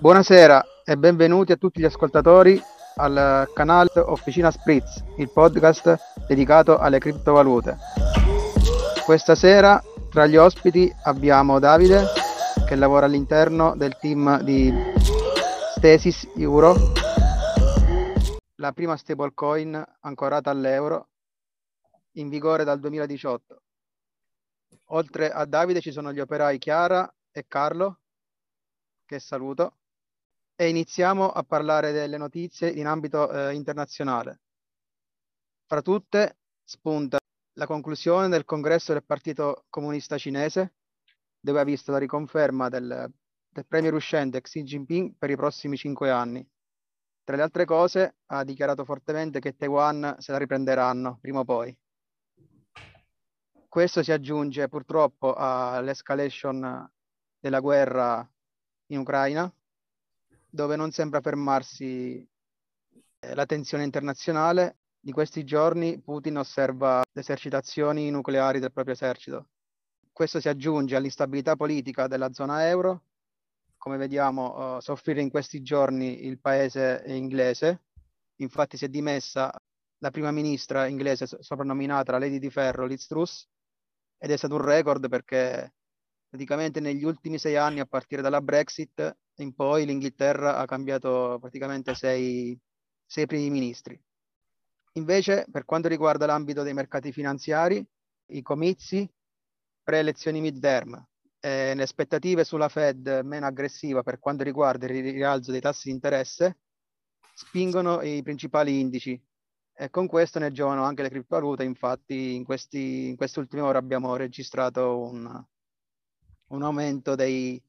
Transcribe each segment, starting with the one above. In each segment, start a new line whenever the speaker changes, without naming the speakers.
Buonasera e benvenuti a tutti gli ascoltatori al canale Officina Spritz, il podcast dedicato alle criptovalute. Questa sera tra gli ospiti abbiamo Davide che lavora all'interno del team di Stasis Euro, la prima stablecoin ancorata all'euro in vigore dal 2018. Oltre a Davide ci sono gli operai Chiara e Carlo, che saluto, e iniziamo a parlare delle notizie in ambito eh, internazionale. Fra tutte spunta la conclusione del congresso del Partito Comunista Cinese, dove ha visto la riconferma del, del premier uscente Xi Jinping per i prossimi cinque anni. Tra le altre cose, ha dichiarato fortemente che Taiwan se la riprenderanno prima o poi. Questo si aggiunge purtroppo all'escalation della guerra in Ucraina, dove non sembra fermarsi eh, la tensione internazionale. Di questi giorni Putin osserva le esercitazioni nucleari del proprio esercito. Questo si aggiunge all'instabilità politica della zona euro. Come vediamo, uh, soffrire in questi giorni il paese inglese. Infatti si è dimessa la prima ministra inglese soprannominata la Lady di Ferro, Liz Truss, ed è stato un record perché praticamente negli ultimi sei anni, a partire dalla Brexit in poi, l'Inghilterra ha cambiato praticamente sei, sei primi ministri. Invece, per quanto riguarda l'ambito dei mercati finanziari, i comizi, pre-elezioni midterm, eh, le aspettative sulla Fed meno aggressiva per quanto riguarda il rialzo dei tassi di interesse, spingono i principali indici e con questo ne giovano anche le criptovalute, infatti in, questi, in queste ultime ore abbiamo registrato un, un aumento dei,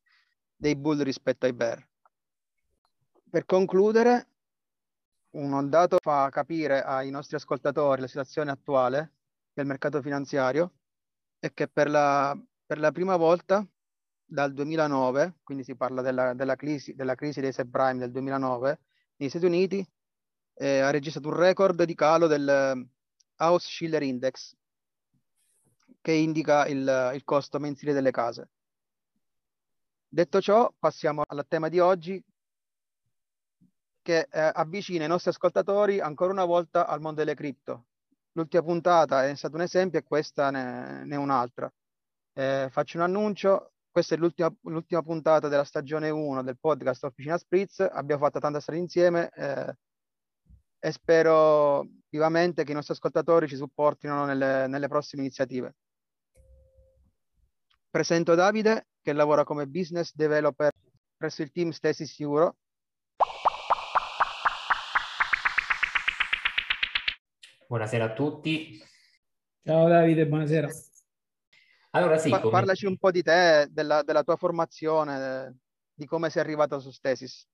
dei bull rispetto ai bear. Per concludere, un dato fa capire ai nostri ascoltatori la situazione attuale del mercato finanziario è che per la, per la prima volta dal 2009, quindi si parla della, della, crisi, della crisi dei subprime del 2009, negli Stati Uniti eh, ha registrato un record di calo del eh, House Schiller Index, che indica il, il costo mensile delle case. Detto ciò, passiamo al tema di oggi, che eh, avvicina i nostri ascoltatori ancora una volta al mondo delle cripto. L'ultima puntata è stata un esempio e questa ne, ne è un'altra. Eh, faccio un annuncio, questa è l'ultima, l'ultima, puntata della stagione 1 del podcast Officina Spritz, abbiamo fatto tanta storia insieme, eh, e spero vivamente che i nostri ascoltatori ci supportino nelle, nelle prossime iniziative. Presento Davide che lavora come business developer presso il team Stasis Euro.
Buonasera a tutti.
Ciao Davide, buonasera.
Allora sì, pa- come... parlaci un po' di te, della, della tua formazione, di come sei arrivato su Stasis.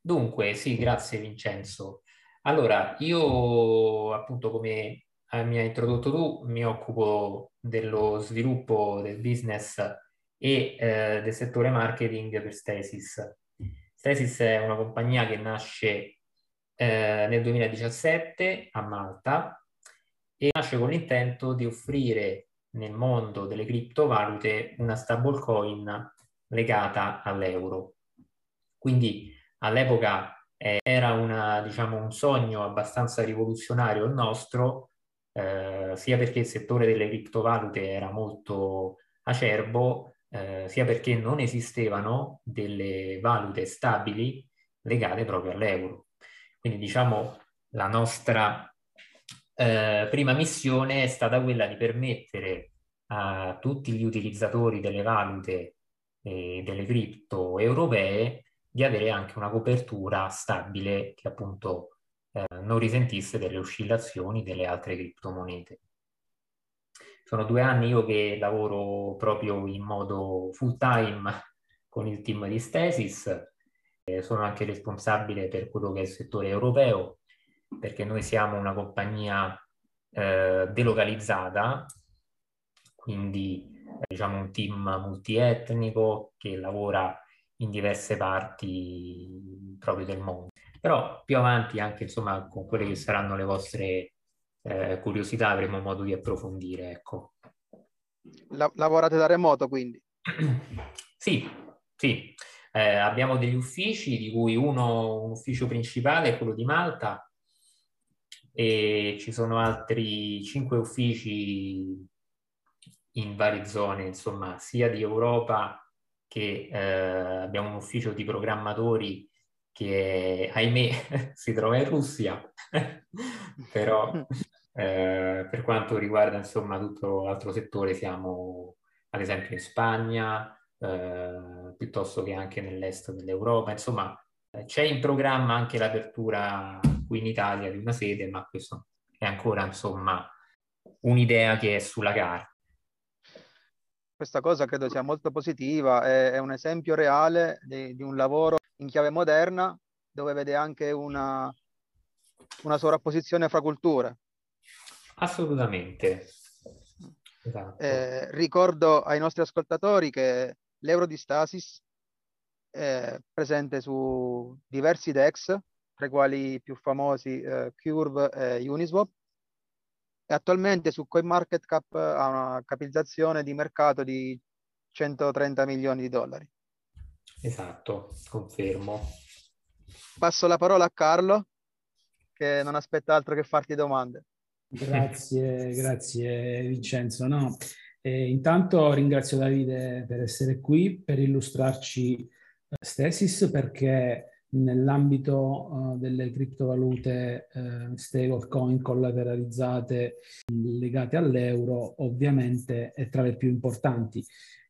Dunque, sì, grazie Vincenzo. Allora, io appunto come mi hai introdotto tu, mi occupo dello sviluppo del business e eh, del settore marketing per Stasis. Stasis è una compagnia che nasce eh, nel 2017 a Malta e nasce con l'intento di offrire nel mondo delle criptovalute una stablecoin legata all'euro. Quindi all'epoca eh, era una, diciamo, un sogno abbastanza rivoluzionario il nostro, eh, sia perché il settore delle criptovalute era molto acerbo, eh, sia perché non esistevano delle valute stabili legate proprio all'euro. Quindi diciamo la nostra eh, prima missione è stata quella di permettere a tutti gli utilizzatori delle valute e delle cripto europee di avere anche una copertura stabile che appunto eh, non risentisse delle oscillazioni delle altre criptomonete. Sono due anni io che lavoro proprio in modo full time con il team di Stasis, eh, sono anche responsabile per quello che è il settore europeo, perché noi siamo una compagnia eh, delocalizzata, quindi eh, diciamo un team multietnico che lavora in diverse parti proprio del mondo. Però più avanti, anche insomma, con quelle che saranno le vostre eh, curiosità, avremo modo di approfondire. Ecco.
La- lavorate da remoto quindi?
sì, sì. Eh, abbiamo degli uffici, di cui uno, un ufficio principale è quello di Malta, e ci sono altri cinque uffici in varie zone, insomma, sia di Europa che eh, abbiamo un ufficio di programmatori che, ahimè, si trova in Russia, però eh, per quanto riguarda, insomma, tutto l'altro settore siamo, ad esempio, in Spagna, eh, piuttosto che anche nell'est dell'Europa, insomma, c'è in programma anche l'apertura qui in Italia di una sede, ma questo è ancora, insomma, un'idea che è sulla carta.
Questa cosa credo sia molto positiva, è, è un esempio reale di, di, un lavoro in chiave moderna dove vede anche una, una sovrapposizione fra culture.
Assolutamente.
Esatto. Eh, ricordo ai nostri ascoltatori che l'euro di Stasis è presente su diversi DEX, tra i quali i più famosi eh, Curve e Uniswap, e attualmente su CoinMarketCap ha una capitalizzazione di mercato di 130 milioni di dollari.
Esatto, confermo.
Passo la parola a Carlo, che non aspetta altro che farti domande.
Grazie, grazie Vincenzo. No, eh, intanto ringrazio Davide per essere qui, per illustrarci Stesis, perché nell'ambito uh, delle criptovalute uh, stablecoin collateralizzate legate all'euro, ovviamente è tra le più importanti.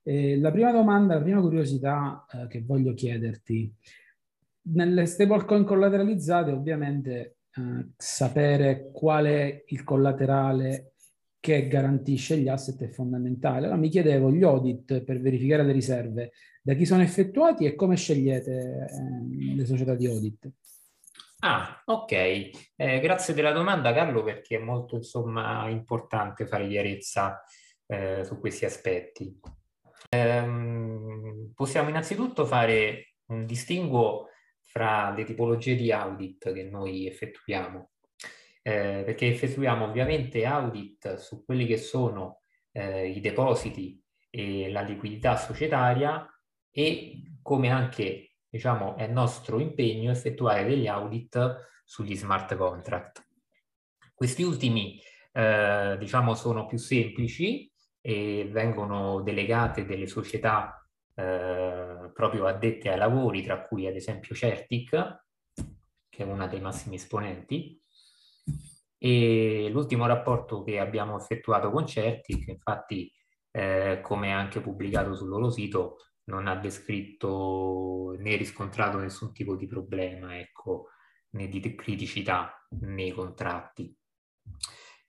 E la prima domanda, la prima curiosità uh, che voglio chiederti, nelle stablecoin collateralizzate ovviamente sapere qual è il collaterale che garantisce gli asset è fondamentale. Allora mi chiedevo gli audit per verificare le riserve da chi sono effettuati e come scegliete eh, le società di audit?
Ah, ok. Eh, grazie della domanda, Carlo, perché è molto insomma, importante fare chiarezza eh, su questi aspetti. Eh, possiamo innanzitutto fare un distinguo fra le tipologie di audit che noi effettuiamo, eh, perché effettuiamo ovviamente audit su quelli che sono eh, i depositi e la liquidità societaria e come anche diciamo, è nostro impegno effettuare degli audit sugli smart contract. Questi ultimi eh, diciamo, sono più semplici e vengono delegate delle società eh, proprio addette ai lavori, tra cui ad esempio Certic, che è una dei massimi esponenti. E l'ultimo rapporto che abbiamo effettuato con Certic, infatti, eh, come anche pubblicato sul loro sito, non ha descritto né riscontrato nessun tipo di problema, ecco, né di criticità nei contratti.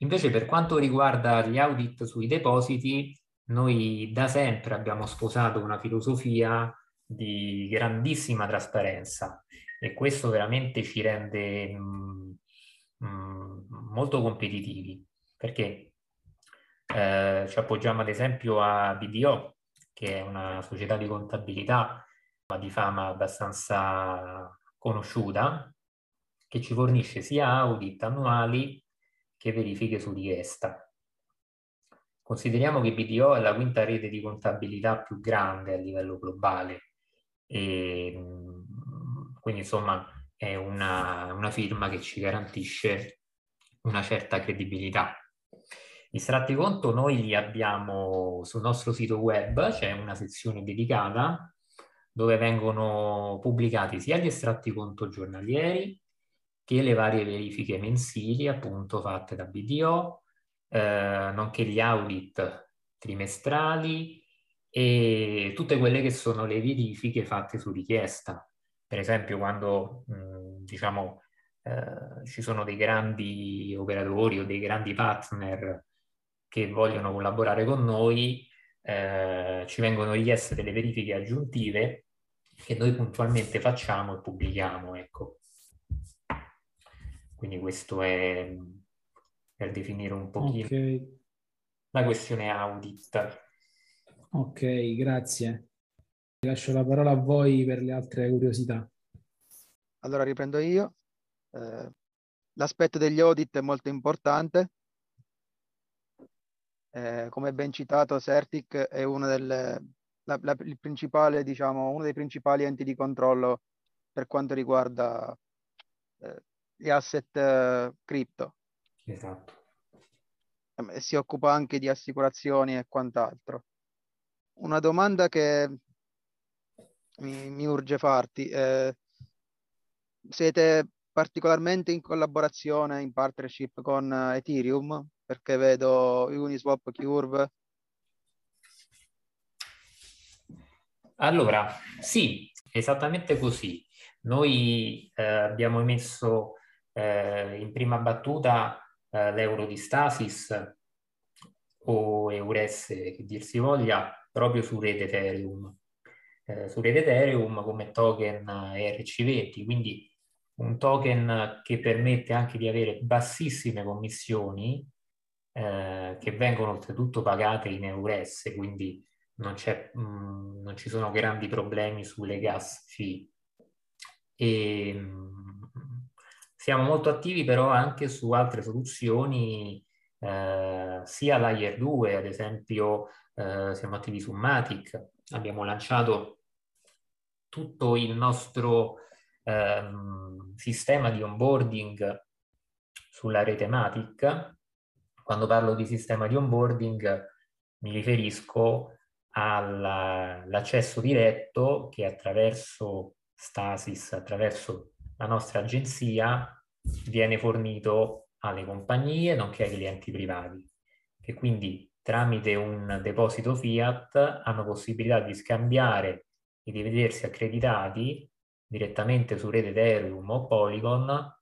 Invece per quanto riguarda gli audit sui depositi, noi da sempre abbiamo sposato una filosofia di grandissima trasparenza e questo veramente ci rende mh, mm, mh, mm, molto competitivi perché eh, ci appoggiamo ad esempio a BDO che è una società di contabilità di fama abbastanza conosciuta, che ci fornisce sia audit annuali che verifiche su richiesta. Consideriamo che BDO è la quinta rete di contabilità più grande a livello globale e quindi insomma è una, una firma che ci garantisce una certa credibilità. Gli estratti conto noi li abbiamo sul nostro sito web, c'è una sezione dedicata dove vengono pubblicati sia gli estratti conto giornalieri che le varie verifiche mensili appunto fatte da BDO, eh, nonché gli audit trimestrali e tutte quelle che sono le verifiche fatte su richiesta. Per esempio quando mh, diciamo eh, ci sono dei grandi operatori o dei grandi partner che vogliono collaborare con noi, eh, ci vengono richieste delle verifiche aggiuntive che noi puntualmente facciamo e pubblichiamo. Ecco. Quindi questo è per definire un pochino okay. la questione audit.
Ok, grazie. Lascio la parola a voi per le altre curiosità.
Allora riprendo io. Eh, l'aspetto degli audit è molto importante eh, come ben citato, Certic è una delle la, la, il principale, diciamo, uno dei principali enti di controllo per quanto riguarda eh, gli asset eh, cripto.
Esatto.
E si occupa anche di assicurazioni e quant'altro. Una domanda che mi, mi urge farti. Eh, siete particolarmente in collaborazione, in partnership con Ethereum, perché vedo Uniswap, Curve.
Allora, sì, esattamente così. Noi eh, abbiamo emesso eh, in prima battuta eh, l'euro di Stasis o EURES, che dir si voglia, proprio su rete Ethereum. Eh, su rete Ethereum come token ERC20, quindi un token che permette anche di avere bassissime commissioni eh, che vengono oltretutto pagate in EURES, quindi non, mh, mm, non, ci sono grandi problemi sulle gas fee. E, mh, mm, siamo molto attivi però anche su altre soluzioni, eh, sia Layer 2, ad esempio eh, siamo attivi su Matic, abbiamo lanciato tutto il nostro ehm, sistema di onboarding sulla rete Matic. Quando parlo di sistema di onboarding mi riferisco all'accesso diretto che attraverso Stasis, attraverso la nostra agenzia, viene fornito alle compagnie nonché ai clienti privati, che quindi tramite un deposito fiat hanno possibilità di scambiare e di vedersi accreditati direttamente su rete Ethereum o Polygon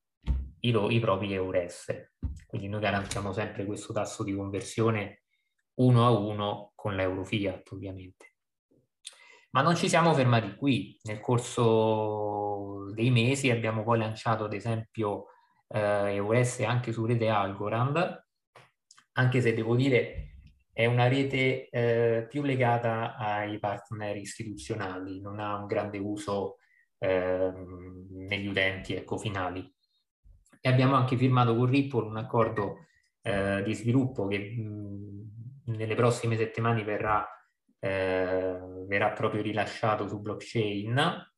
i, i propri EURES. Quindi noi garantiamo sempre questo tasso di conversione uno a uno con l'euro fiat ovviamente. Ma non ci siamo fermati qui. Nel corso dei mesi abbiamo poi lanciato ad esempio eh, EURES anche su rete Algorand, anche se devo dire è una rete eh, più legata ai partner istituzionali, non ha un grande uso eh, negli utenti ecco, finali. E abbiamo anche firmato con Ripple un accordo eh, di sviluppo che mh, nelle prossime settimane verrà, eh, verrà proprio rilasciato su blockchain.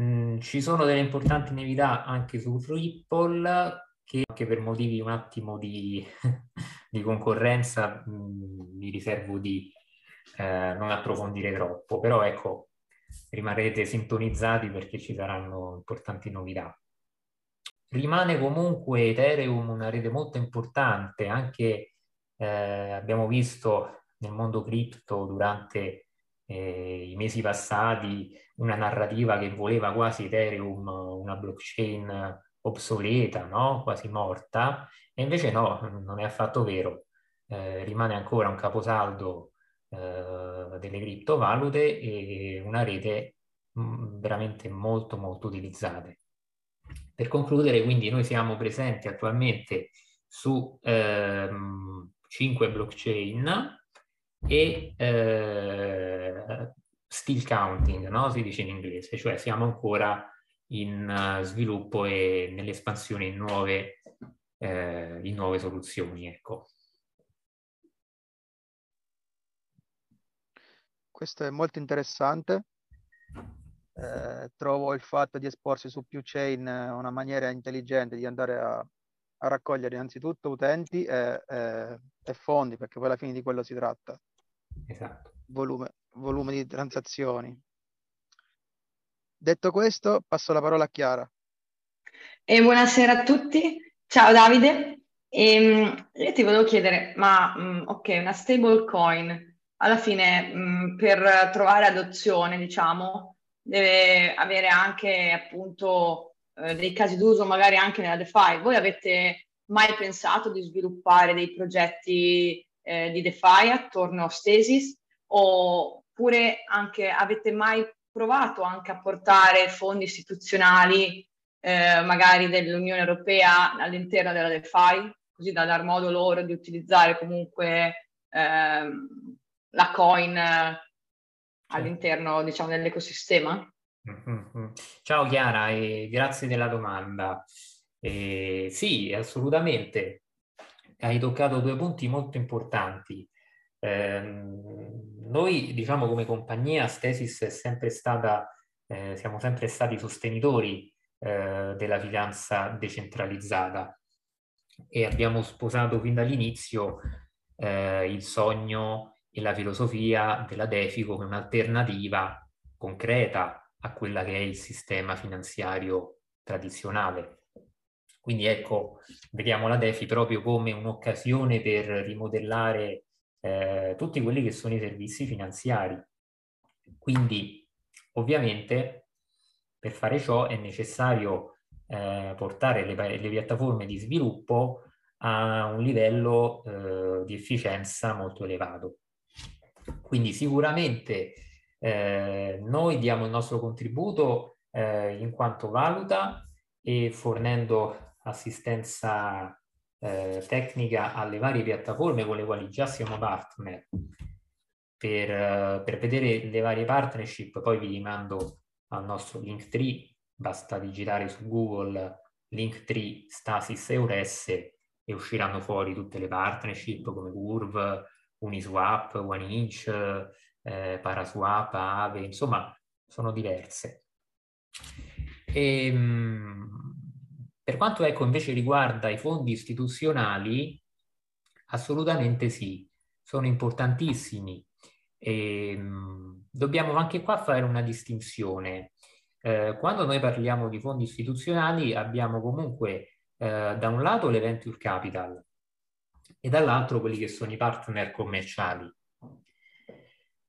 Mm, ci sono delle importanti novità anche su Ripple che anche per motivi un attimo di, di concorrenza mh, mm, mi riservo di eh, non approfondire troppo, però ecco, rimarrete sintonizzati perché ci saranno importanti novità. Rimane comunque Ethereum una rete molto importante, anche eh, abbiamo visto nel mondo cripto durante eh, i mesi passati una narrativa che voleva quasi Ethereum una blockchain obsoleta, no? quasi morta, e invece no, non è affatto vero. Eh, rimane ancora un caposaldo eh, delle criptovalute e una rete mm, veramente molto molto utilizzate. Per concludere, quindi noi siamo presenti attualmente su ehm, 5 blockchain e eh, still counting, no? si dice in inglese, cioè siamo ancora in uh, sviluppo e nell'espansione in nuove, eh, in nuove soluzioni. Ecco.
Questo è molto interessante. Eh, trovo il fatto di esporsi su più chain una maniera intelligente di andare a, a raccogliere innanzitutto utenti e, e, e, fondi, perché poi alla fine di quello si tratta.
Esatto.
Volume, volume di transazioni. Detto questo, passo la parola a Chiara.
E buonasera a tutti. Ciao Davide. E, ehm, io ti volevo chiedere, ma mm, ok, una stable coin alla fine mh, mm, per trovare adozione, diciamo, deve avere anche appunto eh, dei casi d'uso magari anche nella DeFi. Voi avete mai pensato di sviluppare dei progetti eh, di DeFi attorno a Stasis oppure anche avete mai provato anche a portare fondi istituzionali eh, magari dell'Unione Europea all'interno della DeFi, così da dar modo loro di utilizzare comunque ehm, la coin all'interno diciamo, dell'ecosistema?
Mm-hmm. Ciao Chiara e grazie della domanda. Eh, sì, assolutamente. Hai toccato due punti molto importanti. Ehm, noi, diciamo, come compagnia, Stesis è sempre stata, eh, siamo sempre stati sostenitori eh, della finanza decentralizzata e abbiamo sposato fin dall'inizio eh, il sogno e la filosofia della DeFi come un'alternativa concreta a quella che è il sistema finanziario tradizionale. Quindi ecco, vediamo la DeFi proprio come un'occasione per rimodellare eh, tutti quelli che sono i servizi finanziari. Quindi, ovviamente, per fare ciò è necessario eh, portare le, le, piattaforme di sviluppo a un livello eh, di efficienza molto elevato. Quindi sicuramente eh, noi diamo il nostro contributo eh, in quanto valuta e fornendo assistenza eh, tecnica alle varie piattaforme con le quali già siamo partner. Per, uh, per vedere le varie partnership poi vi rimando al nostro Linktree, basta digitare su Google Linktree Stasis Eures e usciranno fuori tutte le partnership come Curve, Uniswap, OneInch, eh, Paraswap, Aave, insomma sono diverse. E, ehm, per quanto ecco invece riguarda i fondi istituzionali, assolutamente sì, sono importantissimi. E, ehm, dobbiamo anche qua fare una distinzione. Eh, quando noi parliamo di fondi istituzionali abbiamo comunque eh, da un lato le venture capital e dall'altro quelli che sono i partner commerciali.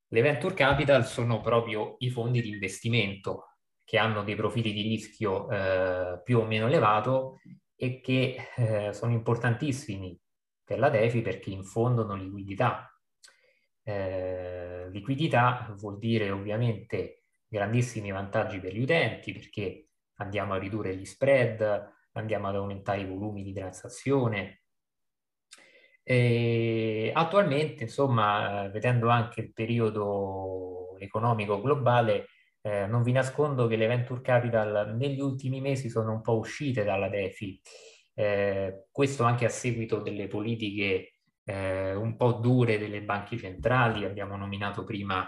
Le venture capital sono proprio i fondi di investimento che hanno dei profili di rischio eh, più o meno elevato e che eh, sono importantissimi per la DeFi perché infondono liquidità. Eh, liquidità vuol dire ovviamente grandissimi vantaggi per gli utenti perché andiamo a ridurre gli spread, andiamo ad aumentare i volumi di transazione. E attualmente, insomma, vedendo anche il periodo economico globale, eh, non vi nascondo che le venture capital negli ultimi mesi sono un po' uscite dalla DeFi, eh, questo anche a seguito delle politiche eh, un po' dure delle banche centrali, abbiamo nominato prima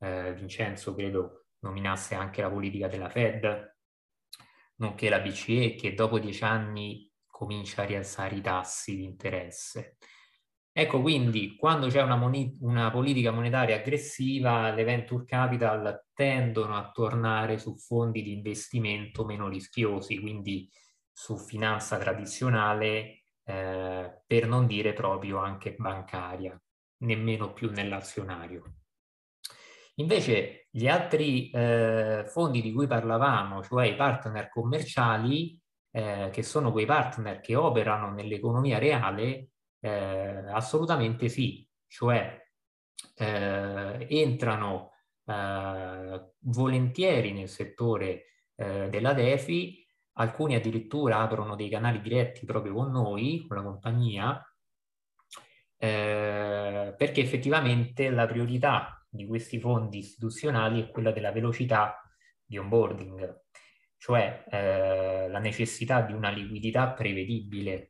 eh, Vincenzo, credo nominasse anche la politica della Fed, nonché la BCE che dopo dieci anni comincia a rialzare i tassi di interesse. Ecco, quindi quando c'è una, moni- una, politica monetaria aggressiva, le venture capital tendono a tornare su fondi di investimento meno rischiosi, quindi su finanza tradizionale, eh, per non dire proprio anche bancaria, nemmeno più nell'azionario. Invece gli altri eh, fondi di cui parlavamo, cioè i partner commerciali, eh, che sono quei partner che operano nell'economia reale, eh, assolutamente sì, cioè eh, entrano eh, volentieri nel settore eh, della DeFi, alcuni addirittura aprono dei canali diretti proprio con noi, con la compagnia, eh, perché effettivamente la priorità di questi fondi istituzionali è quella della velocità di onboarding, cioè eh, la necessità di una liquidità prevedibile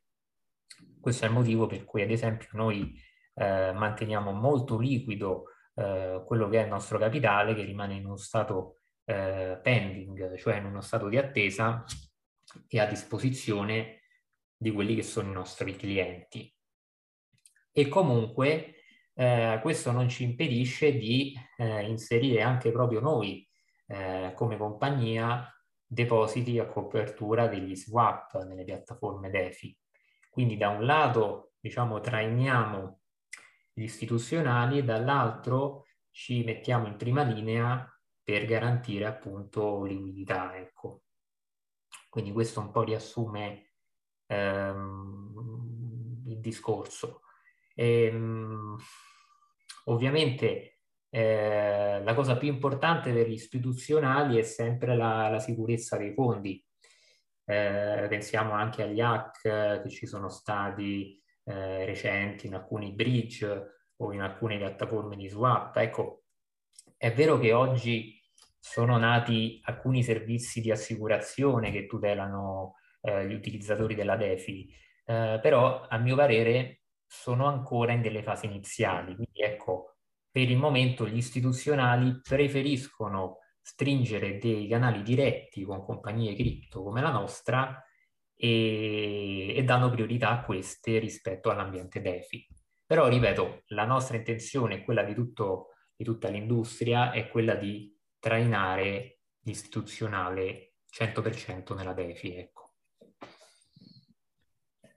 questo è il motivo per cui, ad esempio, noi eh, manteniamo molto liquido eh, quello che è il nostro capitale, che rimane in uno stato eh, pending, cioè in uno stato di attesa e a disposizione di quelli che sono i nostri clienti. E comunque eh, questo non ci impedisce di eh, inserire anche proprio noi eh, come compagnia depositi a copertura degli swap nelle piattaforme DeFi. Quindi da un lato, diciamo, trainiamo gli istituzionali e dall'altro ci mettiamo in prima linea per garantire appunto liquidità. Ecco. Quindi questo un po' riassume ehm, il discorso. E, ehm, ovviamente eh, la cosa più importante per gli istituzionali è sempre la, la sicurezza dei fondi eh, pensiamo anche agli hack che ci sono stati eh, recenti in alcuni bridge o in alcune piattaforme di swap. Ecco, è vero che oggi sono nati alcuni servizi di assicurazione che tutelano eh, gli utilizzatori della DeFi, eh, però a mio parere sono ancora in delle fasi iniziali. Quindi ecco, per il momento gli istituzionali preferiscono stringere dei canali diretti con compagnie cripto come la nostra e, e danno priorità a queste rispetto all'ambiente DeFi. Però, ripeto, la nostra intenzione, quella di, tutto, di tutta l'industria, è quella di trainare l'istituzionale 100% nella DeFi, ecco.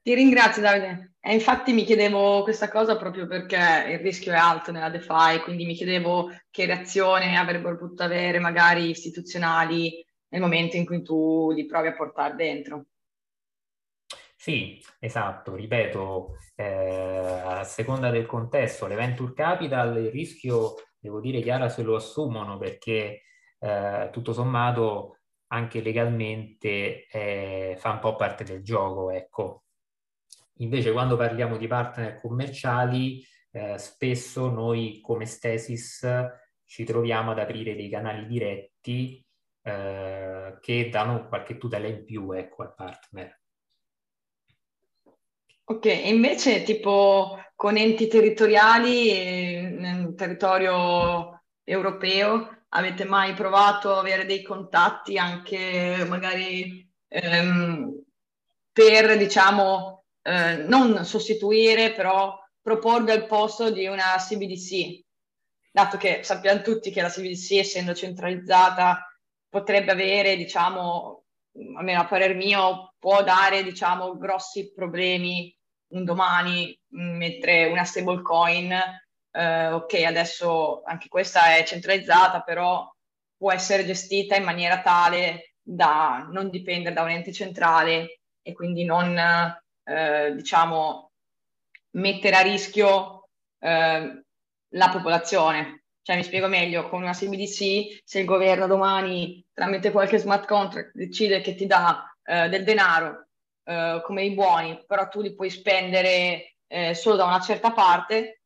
Ti ringrazio Davide. E infatti mi chiedevo questa cosa proprio perché il rischio è alto nella DeFi, quindi mi chiedevo che reazione avrebbero potuto avere magari istituzionali nel momento in cui tu li provi a portare dentro.
Sì, esatto, ripeto, eh, a seconda del contesto, le venture capital il rischio, devo dire, Chiara, se lo assumono perché eh, tutto sommato anche legalmente eh, fa un po' parte del gioco, ecco. Invece quando parliamo di partner commerciali, eh, spesso noi come Stesis ci troviamo ad aprire dei canali diretti eh, che danno qualche tutela in più ecco, al partner.
Ok, invece tipo con enti territoriali nel territorio europeo avete mai provato ad avere dei contatti anche magari ehm, per diciamo eh, non sostituire però proporvi al posto di una CBDC dato che sappiamo tutti che la CBDC essendo centralizzata potrebbe avere diciamo almeno a parer mio, può dare, diciamo, grossi problemi un domani, mm, mentre una stablecoin, eh, ok, adesso anche questa è centralizzata, però può essere gestita in maniera tale da non dipendere da un ente centrale e quindi non, eh, diciamo, mettere a rischio eh, la popolazione. Cioè, mi spiego meglio, con una CBDC, se il governo domani, tramite qualche smart contract, decide che ti dà eh, del denaro eh, come i buoni, però tu li puoi spendere eh, solo da una certa parte,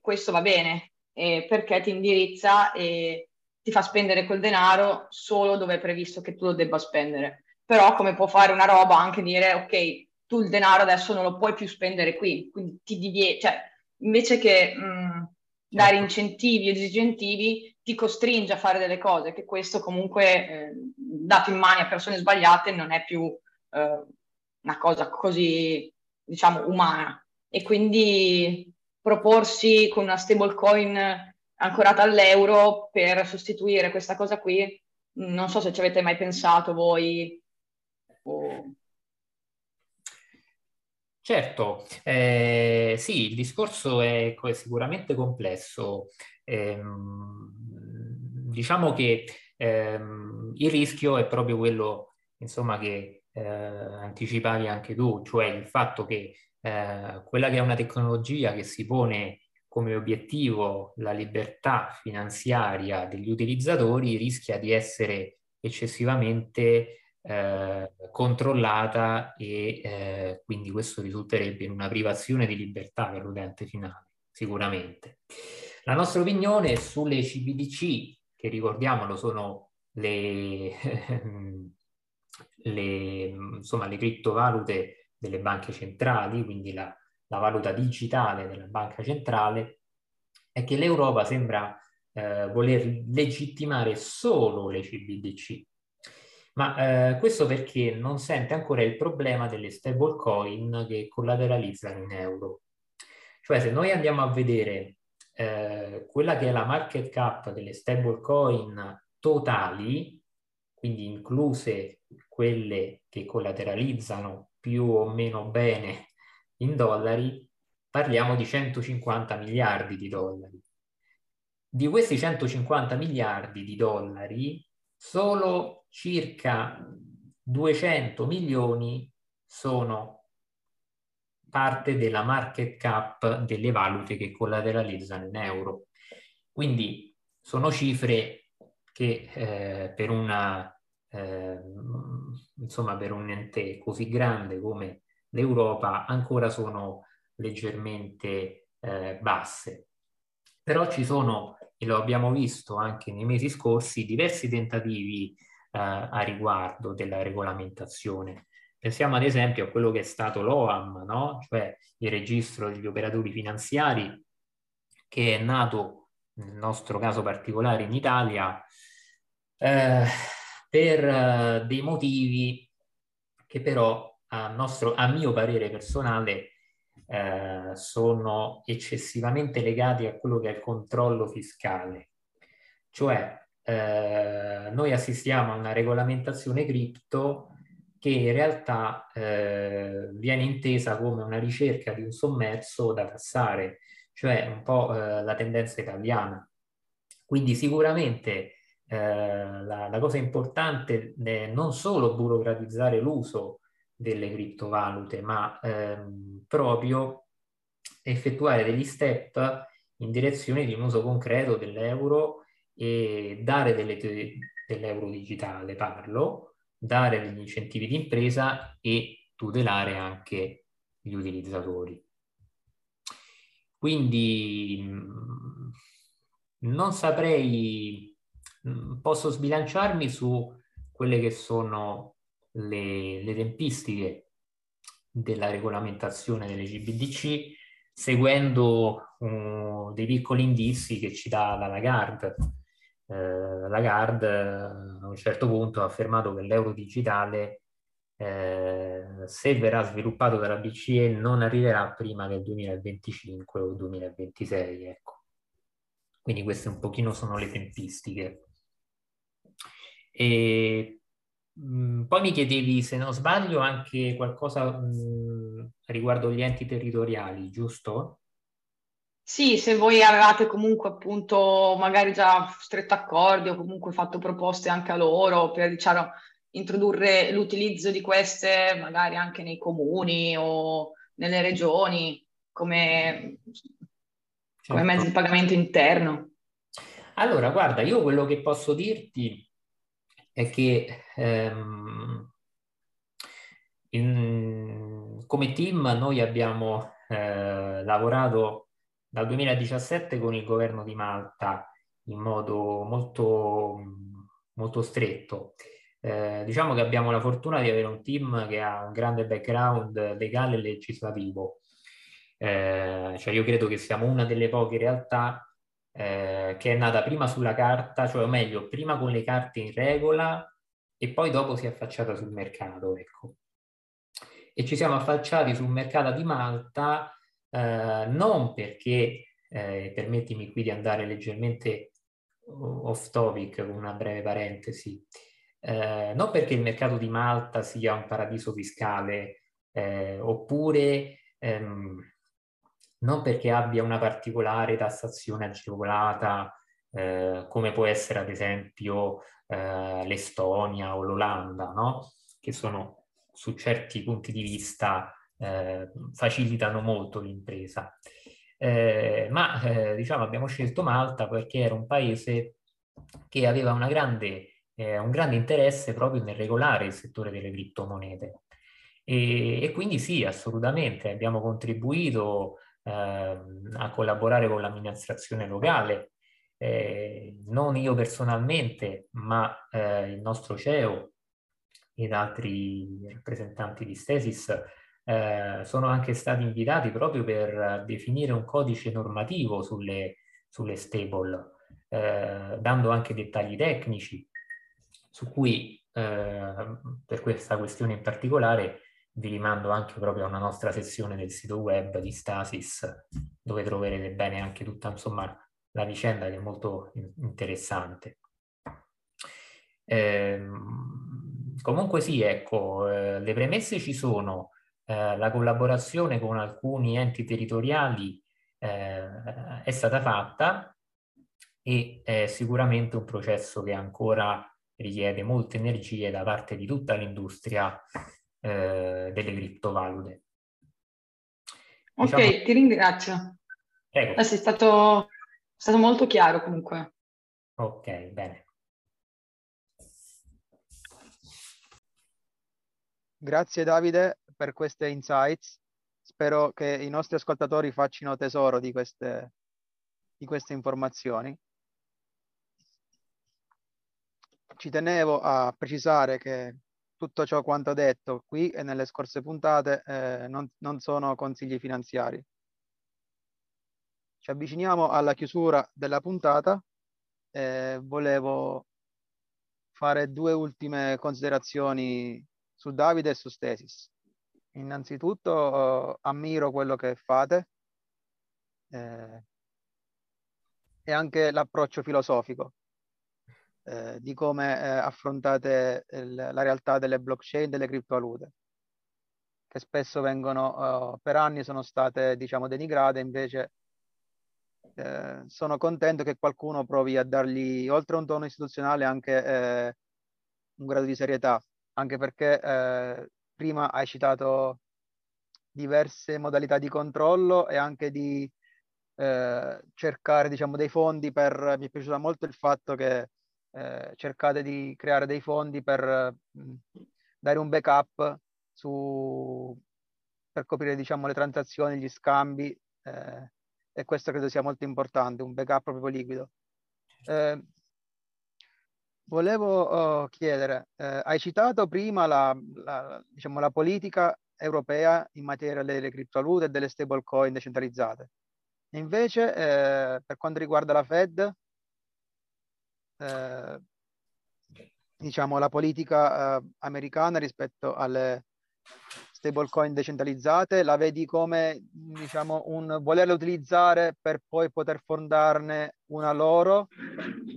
questo va bene, perché ti indirizza e ti fa spendere quel denaro solo dove è previsto che tu lo debba spendere. Però come può fare una roba anche dire, ok, tu il denaro adesso non lo puoi più spendere qui, quindi ti diviene, cioè invece che... Mh, dare certo. incentivi o disincentivi ti costringe a fare delle cose, che questo comunque eh, dato in mani a persone sbagliate non è più eh, una cosa così, diciamo, umana. E quindi proporsi con una stablecoin ancorata all'euro per sostituire questa cosa qui, non so se ci avete mai pensato voi. O...
Certo, eh, sì, il discorso è, sicuramente complesso. Eh, diciamo che ehm, il rischio è proprio quello, insomma, che eh, anticipavi anche tu, cioè il fatto che eh, quella che è una tecnologia che si pone come obiettivo la libertà finanziaria degli utilizzatori rischia di essere eccessivamente eh, controllata e eh, quindi questo risulterebbe in una privazione di libertà per l'utente finale, sicuramente. La nostra opinione sulle CBDC, che ricordiamolo sono le, le, insomma, le criptovalute delle banche centrali, quindi la, la, valuta digitale della banca centrale, è che l'Europa sembra eh, voler legittimare solo le CBDC, ma eh, questo perché non sente ancora il problema delle stablecoin che collateralizzano in euro. Cioè se noi andiamo a vedere eh, quella che è la market cap delle stablecoin totali, quindi incluse quelle che collateralizzano più o meno bene in dollari, parliamo di 150 miliardi di dollari. Di questi 150 miliardi di dollari, solo circa 200 milioni sono parte della market cap delle valute che collateralizzano in euro. Quindi sono cifre che eh, per, una, eh, insomma, per un ente così grande come l'Europa ancora sono leggermente eh, basse. Però ci sono, e lo abbiamo visto anche nei mesi scorsi, diversi tentativi a riguardo della regolamentazione. Pensiamo ad esempio a quello che è stato l'OAM, no? cioè il registro degli operatori finanziari, che è nato, nel nostro caso particolare in Italia, eh, per eh, dei motivi che però a, nostro, a mio parere personale eh, sono eccessivamente legati a quello che è il controllo fiscale. Cioè eh, noi assistiamo a una regolamentazione cripto che in realtà eh, viene intesa come una ricerca di un sommerso da tassare, cioè un po' eh, la tendenza italiana. Quindi sicuramente eh, la, la, cosa importante è non solo burocratizzare l'uso delle criptovalute, ma ehm, proprio effettuare degli step in direzione di un uso concreto dell'euro e dare delle, dell'euro digitale, parlo, dare degli incentivi di impresa e tutelare anche gli utilizzatori. Quindi mm, non saprei, mm, posso sbilanciarmi su quelle che sono le, le tempistiche della regolamentazione delle GBDC seguendo uh, dei piccoli indizi che ci dà la Lagarde. Eh, Lagarde uh, a un certo punto ha affermato che l'euro digitale, eh, se verrà sviluppato dalla BCE, non arriverà prima del 2025 o 2026. Ecco. Quindi queste un pochino sono le tempistiche. E Mm, poi mi chiedevi, se non sbaglio, anche qualcosa mh, mm, riguardo gli enti territoriali, giusto?
Sì, se voi avevate comunque appunto magari già stretto accordi o comunque fatto proposte anche a loro per diciamo, introdurre l'utilizzo di queste magari anche nei comuni o nelle regioni come, certo. come mezzo di pagamento interno.
Allora, guarda, io quello che posso dirti è che ehm, in, come team noi abbiamo eh, lavorato dal 2017 con il governo di Malta in modo molto, molto stretto. Eh, diciamo che abbiamo la fortuna di avere un team che ha un grande background legale e legislativo. Eh, cioè io credo che siamo una delle poche realtà eh, che è nata prima sulla carta, cioè o meglio, prima con le carte in regola e poi dopo si è affacciata sul mercato, ecco. E ci siamo affacciati sul mercato di Malta eh, non perché, eh, permettimi qui di andare leggermente off topic con una breve parentesi, eh, non perché il mercato di Malta sia un paradiso fiscale eh, oppure ehm, non perché abbia una particolare tassazione agevolata, eh, come può essere ad esempio eh, l'Estonia o l'Olanda, no? che sono su certi punti di vista eh, facilitano molto l'impresa. Eh, ma eh, diciamo abbiamo scelto Malta perché era un paese che aveva grande, eh, un grande interesse proprio nel regolare il settore delle criptomonete. E, e quindi sì, assolutamente abbiamo contribuito a collaborare con l'amministrazione locale, eh, non io personalmente, ma eh, il nostro CEO ed altri rappresentanti di Stesis eh, sono anche stati invitati proprio per definire un codice normativo sulle, sulle stable, dando anche dettagli tecnici su cui per questa questione in particolare vi rimando anche proprio a una nostra sezione del sito web di Stasis, dove troverete bene anche tutta insomma, la vicenda che è molto interessante. Eh, comunque sì, ecco, eh, le premesse ci sono, eh, la collaborazione con alcuni enti territoriali eh, è stata fatta e è sicuramente un processo che ancora richiede molte energie da parte di tutta l'industria eh, delle criptovalute.
Ok, diciamo... ti ringrazio. Prego. Eh, sei stato, stato molto chiaro comunque.
Ok, bene.
Grazie Davide per queste insights. Spero che i nostri ascoltatori facciano tesoro di queste, di queste informazioni. Ci tenevo a precisare che tutto ciò quanto detto qui e nelle scorse puntate eh, non, non sono consigli finanziari. Ci avviciniamo alla chiusura della puntata. Eh, volevo fare due ultime considerazioni su Davide e su Stesis. Innanzitutto eh, ammiro quello che fate eh, e anche l'approccio filosofico eh, di come eh, affrontate il, la realtà delle blockchain, delle criptovalute, che spesso vengono, uh, per anni sono state, diciamo, denigrate, invece eh, sono contento che qualcuno provi a dargli, oltre a un tono istituzionale, anche eh, un grado di serietà, anche perché eh, prima hai citato diverse modalità di controllo e anche di eh, cercare diciamo, dei fondi per... Mi è piaciuto molto il fatto che eh, cercate di creare dei fondi per mh, dare un backup su, per coprire diciamo, le transazioni, gli scambi eh, e questo credo sia molto importante, un backup proprio liquido. Eh, volevo uh, chiedere, eh, hai citato prima la, la, diciamo, la, politica europea in materia delle criptovalute e delle stablecoin decentralizzate. Invece, eh, per quanto riguarda la Fed, eh, diciamo, la politica eh, americana rispetto alle stablecoin decentralizzate, la vedi come diciamo, un volerla utilizzare per poi poter fondarne una loro,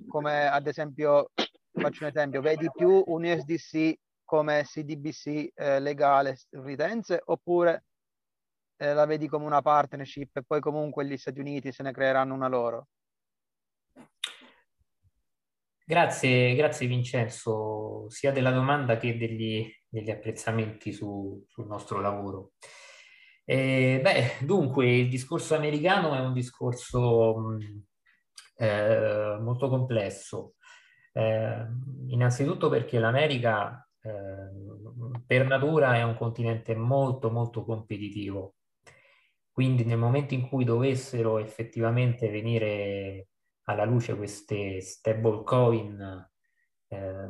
come ad esempio, faccio un esempio, vedi più un USDC come CDBC eh, legale statunitense oppure eh, la vedi come una partnership e poi comunque gli Stati Uniti se ne creeranno una loro?
Grazie, grazie Vincenzo, sia della domanda che degli, degli apprezzamenti su, sul nostro lavoro. Eh, beh, dunque, il discorso americano è un discorso mh, eh, molto complesso. Eh, innanzitutto perché l'America eh, per natura è un continente molto molto competitivo. Quindi nel momento in cui dovessero effettivamente venire alla luce queste stablecoin eh,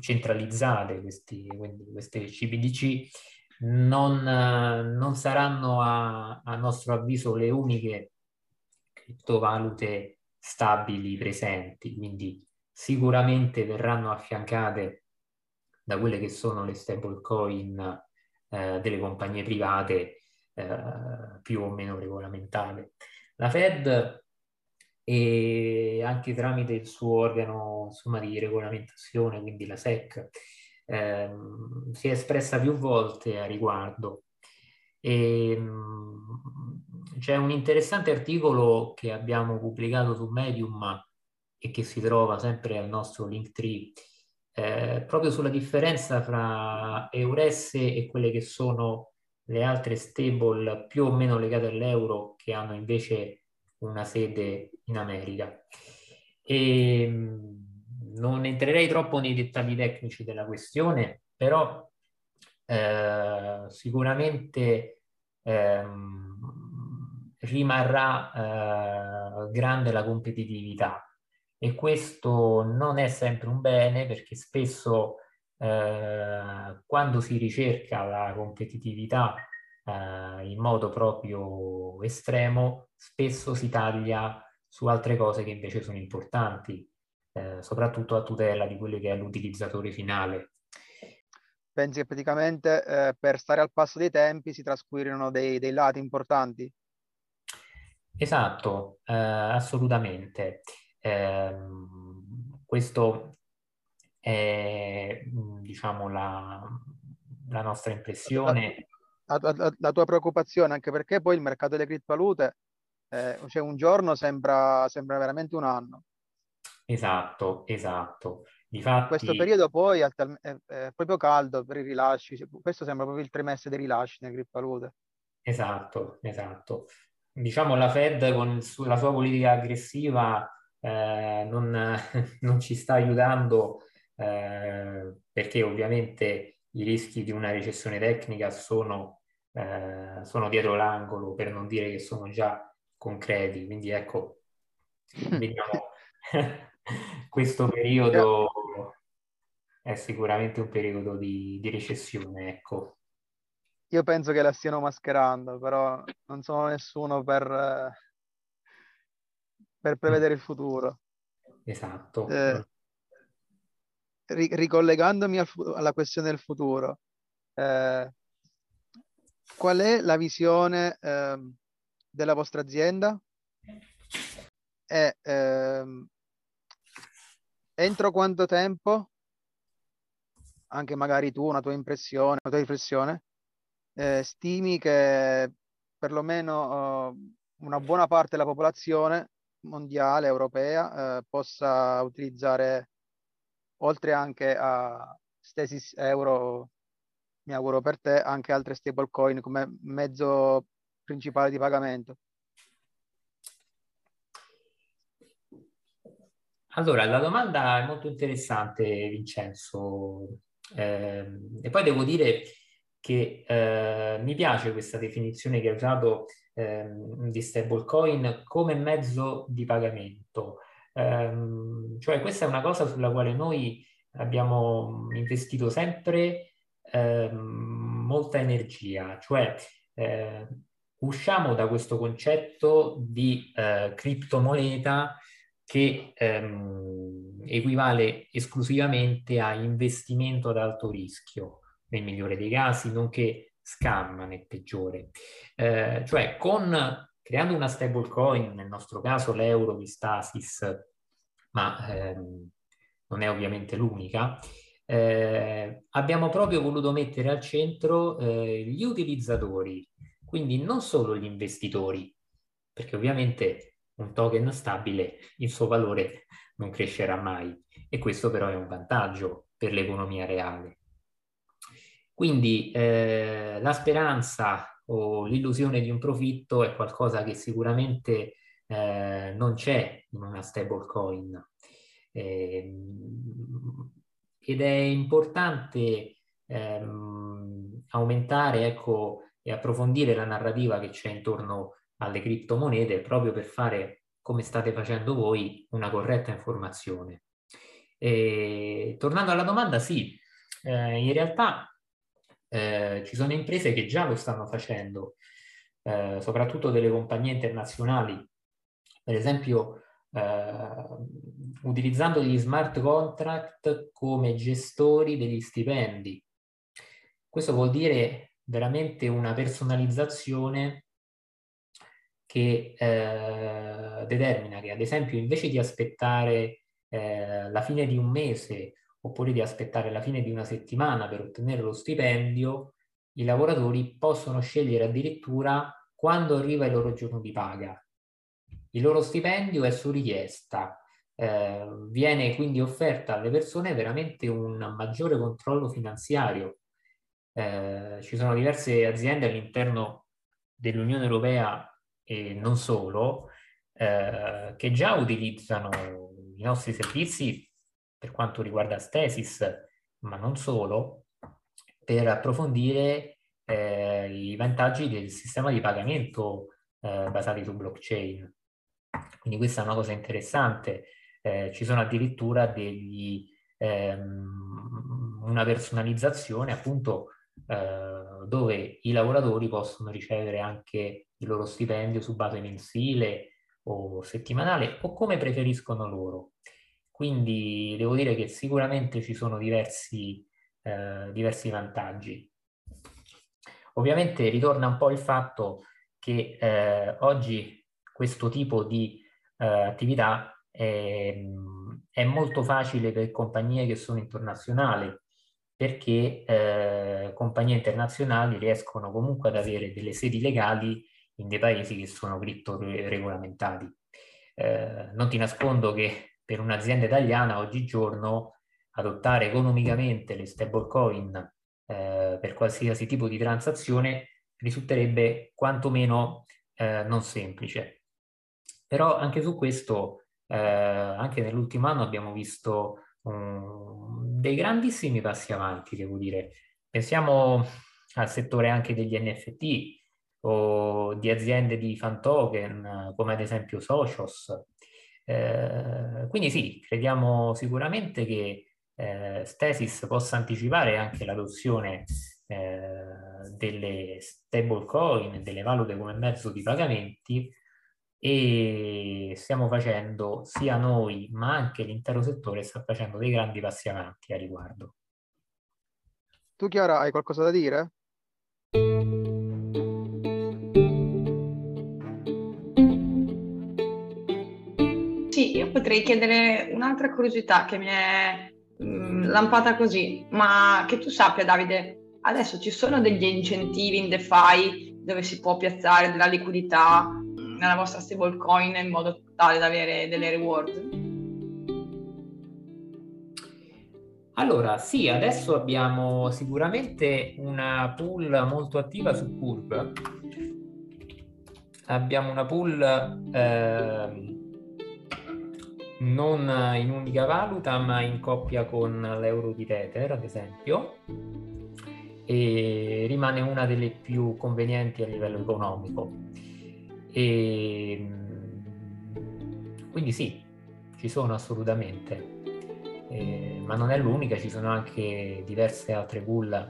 centralizzate, questi, queste CBDC, non, non saranno a, a, nostro avviso le uniche criptovalute stabili presenti, quindi sicuramente verranno affiancate da quelle che sono le stablecoin eh, delle compagnie private eh, più o meno regolamentate. La Fed e anche tramite il suo organo insomma, di regolamentazione, quindi la SEC, ehm, si è espressa più volte a riguardo. E, mh, c'è un interessante articolo che abbiamo pubblicato su Medium e che si trova sempre al nostro Linktree, eh, proprio sulla differenza fra EURES e quelle che sono le altre stable più o meno legate all'euro che hanno invece una sede in America. E, ehm, non entrerei troppo nei dettagli tecnici della questione, però eh, sicuramente ehm, rimarrà eh, grande la competitività e questo non è sempre un bene perché spesso eh, quando si ricerca la competitività eh, in modo proprio estremo, spesso si taglia su altre cose che invece sono importanti, eh, soprattutto a tutela di quello che è l'utilizzatore finale.
Pensi che praticamente eh, per stare al passo dei tempi si trascurino dei, dei lati importanti?
Esatto, eh, assolutamente. Ehm, questo è diciamo la, la nostra impressione
la, la, la, tua preoccupazione, anche perché poi il mercato delle criptovalute, eh, cioè un giorno sembra, sembra veramente un anno.
Esatto, esatto. Difatti...
Questo periodo poi è, è, è, proprio caldo per i rilasci, questo sembra proprio il trimestre dei rilasci nelle criptovalute.
Esatto, esatto. Diciamo la Fed con la sua politica aggressiva eh, non, non, ci sta aiutando eh, perché ovviamente i rischi di una recessione tecnica sono eh, sono dietro l'angolo, per non dire che sono già concreti. Quindi ecco, vediamo questo periodo è sicuramente un periodo di, di recessione, ecco.
Io penso che la stiano mascherando, però non sono nessuno per, per prevedere il futuro.
Esatto.
Eh, ricollegandomi al, alla questione del futuro, eh, qual è la visione eh, della vostra azienda? E ehm, entro quanto tempo, anche magari tu, una tua impressione, una tua riflessione, eh, stimi che perlomeno uh, una buona parte della popolazione mondiale, europea, eh, possa utilizzare, oltre anche a Stasis Euro, mi auguro per te, anche altre stablecoin come mezzo principale di pagamento.
Allora, la domanda è molto interessante, Vincenzo. Eh, e poi devo dire che eh, mi piace questa definizione che hai usato eh, di stablecoin come mezzo di pagamento. Ehm, cioè questa è una cosa sulla quale noi abbiamo investito sempre ehm, molta energia, cioè eh, usciamo da questo concetto di eh, criptomoneta che ehm, equivale esclusivamente a investimento ad alto rischio, nel migliore dei casi, nonché scam nel peggiore. Eh, cioè, con, creando una stablecoin, nel nostro caso l'euro di Stasis, ma ehm, non è ovviamente l'unica, eh, abbiamo proprio voluto mettere al centro eh, gli utilizzatori, quindi non solo gli investitori, perché ovviamente un token stabile, il suo valore non crescerà mai e questo però è un vantaggio per l'economia reale. Quindi eh, la speranza o l'illusione di un profitto è qualcosa che sicuramente eh, non c'è in una stablecoin eh, ed è importante ehm, aumentare ecco, e approfondire la narrativa che c'è intorno alle criptomonete proprio per fare, come state facendo voi, una corretta informazione. E, tornando alla domanda, sì, eh, in realtà eh, ci sono imprese che già lo stanno facendo, eh, soprattutto delle compagnie internazionali, per esempio utilizzando gli smart contract come gestori degli stipendi. Questo vuol dire veramente una personalizzazione che eh, determina che ad esempio invece di aspettare eh, la fine di un mese oppure di aspettare la fine di una settimana per ottenere lo stipendio, i lavoratori possono scegliere addirittura quando arriva il loro giorno di paga. Il loro stipendio è su richiesta, eh, viene quindi offerta alle persone veramente un maggiore controllo finanziario. Eh, ci sono diverse aziende all'interno dell'Unione Europea e non solo, eh, che già utilizzano i nostri servizi per quanto riguarda Stasis, ma non solo, per approfondire eh, i vantaggi del sistema di pagamento eh, basati su blockchain. Quindi questa è una cosa interessante. Eh, ci sono addirittura degli, ehm, una personalizzazione appunto eh, dove i lavoratori possono ricevere anche il loro stipendio su base mensile o settimanale o come preferiscono loro. Quindi devo dire che sicuramente ci sono diversi, eh, diversi vantaggi. Ovviamente ritorna un po' il fatto che eh, oggi questo tipo di eh, attività è, è, molto facile per compagnie che sono internazionali perché eh, compagnie internazionali riescono comunque ad avere delle sedi legali in dei paesi che sono criptoregolamentati. Eh, non ti nascondo che per un'azienda italiana oggigiorno adottare economicamente le stablecoin eh, per qualsiasi tipo di transazione risulterebbe quantomeno eh, non semplice. Però anche su questo, eh, anche nell'ultimo anno abbiamo visto um, dei grandissimi passi avanti, devo dire. Pensiamo al settore anche degli NFT o di aziende di fan token, come ad esempio Socios. Eh, quindi sì, crediamo sicuramente che eh, Stasis possa anticipare anche l'adozione eh, delle stablecoin, delle valute come mezzo di pagamenti e stiamo facendo sia noi ma anche l'intero settore sta facendo dei grandi passi avanti a riguardo.
Tu Chiara hai qualcosa da dire?
Sì, io potrei chiedere un'altra curiosità che mi è mh, mm, lampata così, ma che tu sappia Davide, adesso ci sono degli incentivi in DeFi dove si può piazzare della liquidità nella vostra stablecoin in modo tale da avere delle reward?
Allora, sì, adesso abbiamo sicuramente una pool molto attiva su Curve. Abbiamo una pool eh, non in unica valuta, ma in coppia con l'euro di Tether, ad esempio, e rimane una delle più convenienti a livello economico. E, quindi sì, ci sono assolutamente, eh, ma non è l'unica, ci sono anche diverse altre pool.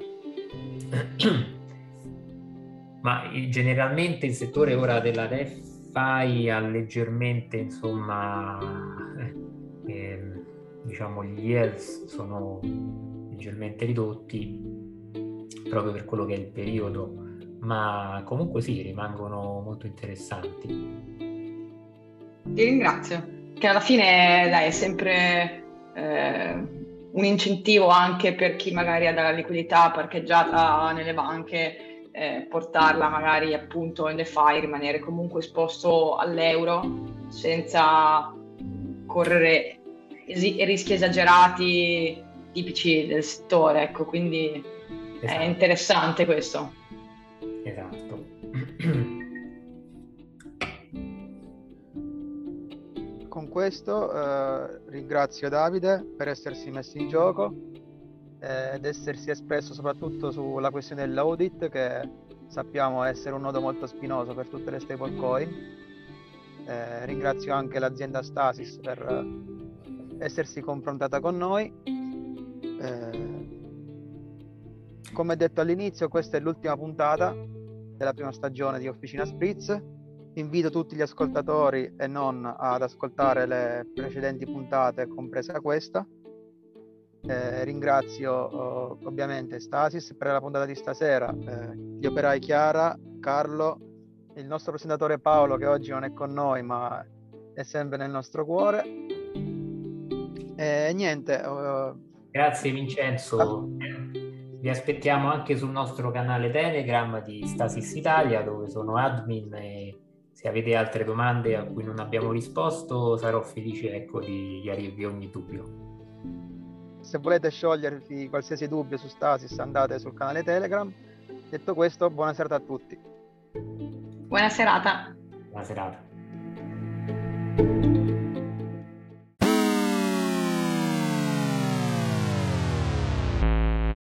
ma generalmente il settore ora della DeFi ha leggermente, insomma, eh, diciamo gli yields sono leggermente ridotti proprio per quello che è il periodo ma comunque sì, rimangono molto interessanti.
Ti ringrazio, che alla fine dai, è sempre eh, un incentivo anche per chi magari ha della liquidità parcheggiata nelle banche, eh, portarla magari appunto in DeFi, rimanere comunque esposto all'euro senza correre es- rischi esagerati tipici del settore, ecco, quindi esatto. è interessante questo.
Esatto.
Con questo eh, ringrazio Davide per essersi messo in gioco eh, ed essersi espresso soprattutto sulla questione dell'audit che sappiamo essere un nodo molto spinoso per tutte le stablecoin. Eh, ringrazio anche l'azienda Stasis per essersi confrontata con noi. Eh, come detto all'inizio, questa è l'ultima puntata della prima stagione di Officina Spritz. Invito tutti gli ascoltatori e non ad ascoltare le precedenti puntate, compresa questa. Eh, ringrazio oh, ovviamente Stasis per la puntata di stasera, eh, gli operai Chiara, Carlo, il nostro presentatore Paolo che oggi non è con noi ma è sempre nel nostro cuore. E niente.
Oh, Grazie Vincenzo. Ah. Vi aspettiamo anche sul nostro canale Telegram di Stasis Italia dove sono admin e se avete altre domande a cui non abbiamo risposto sarò felice ecco, di chiarirvi ogni dubbio.
Se volete sciogliervi qualsiasi dubbio su Stasis andate sul canale Telegram. Detto questo, buona serata a tutti.
Buona serata.
Buona serata.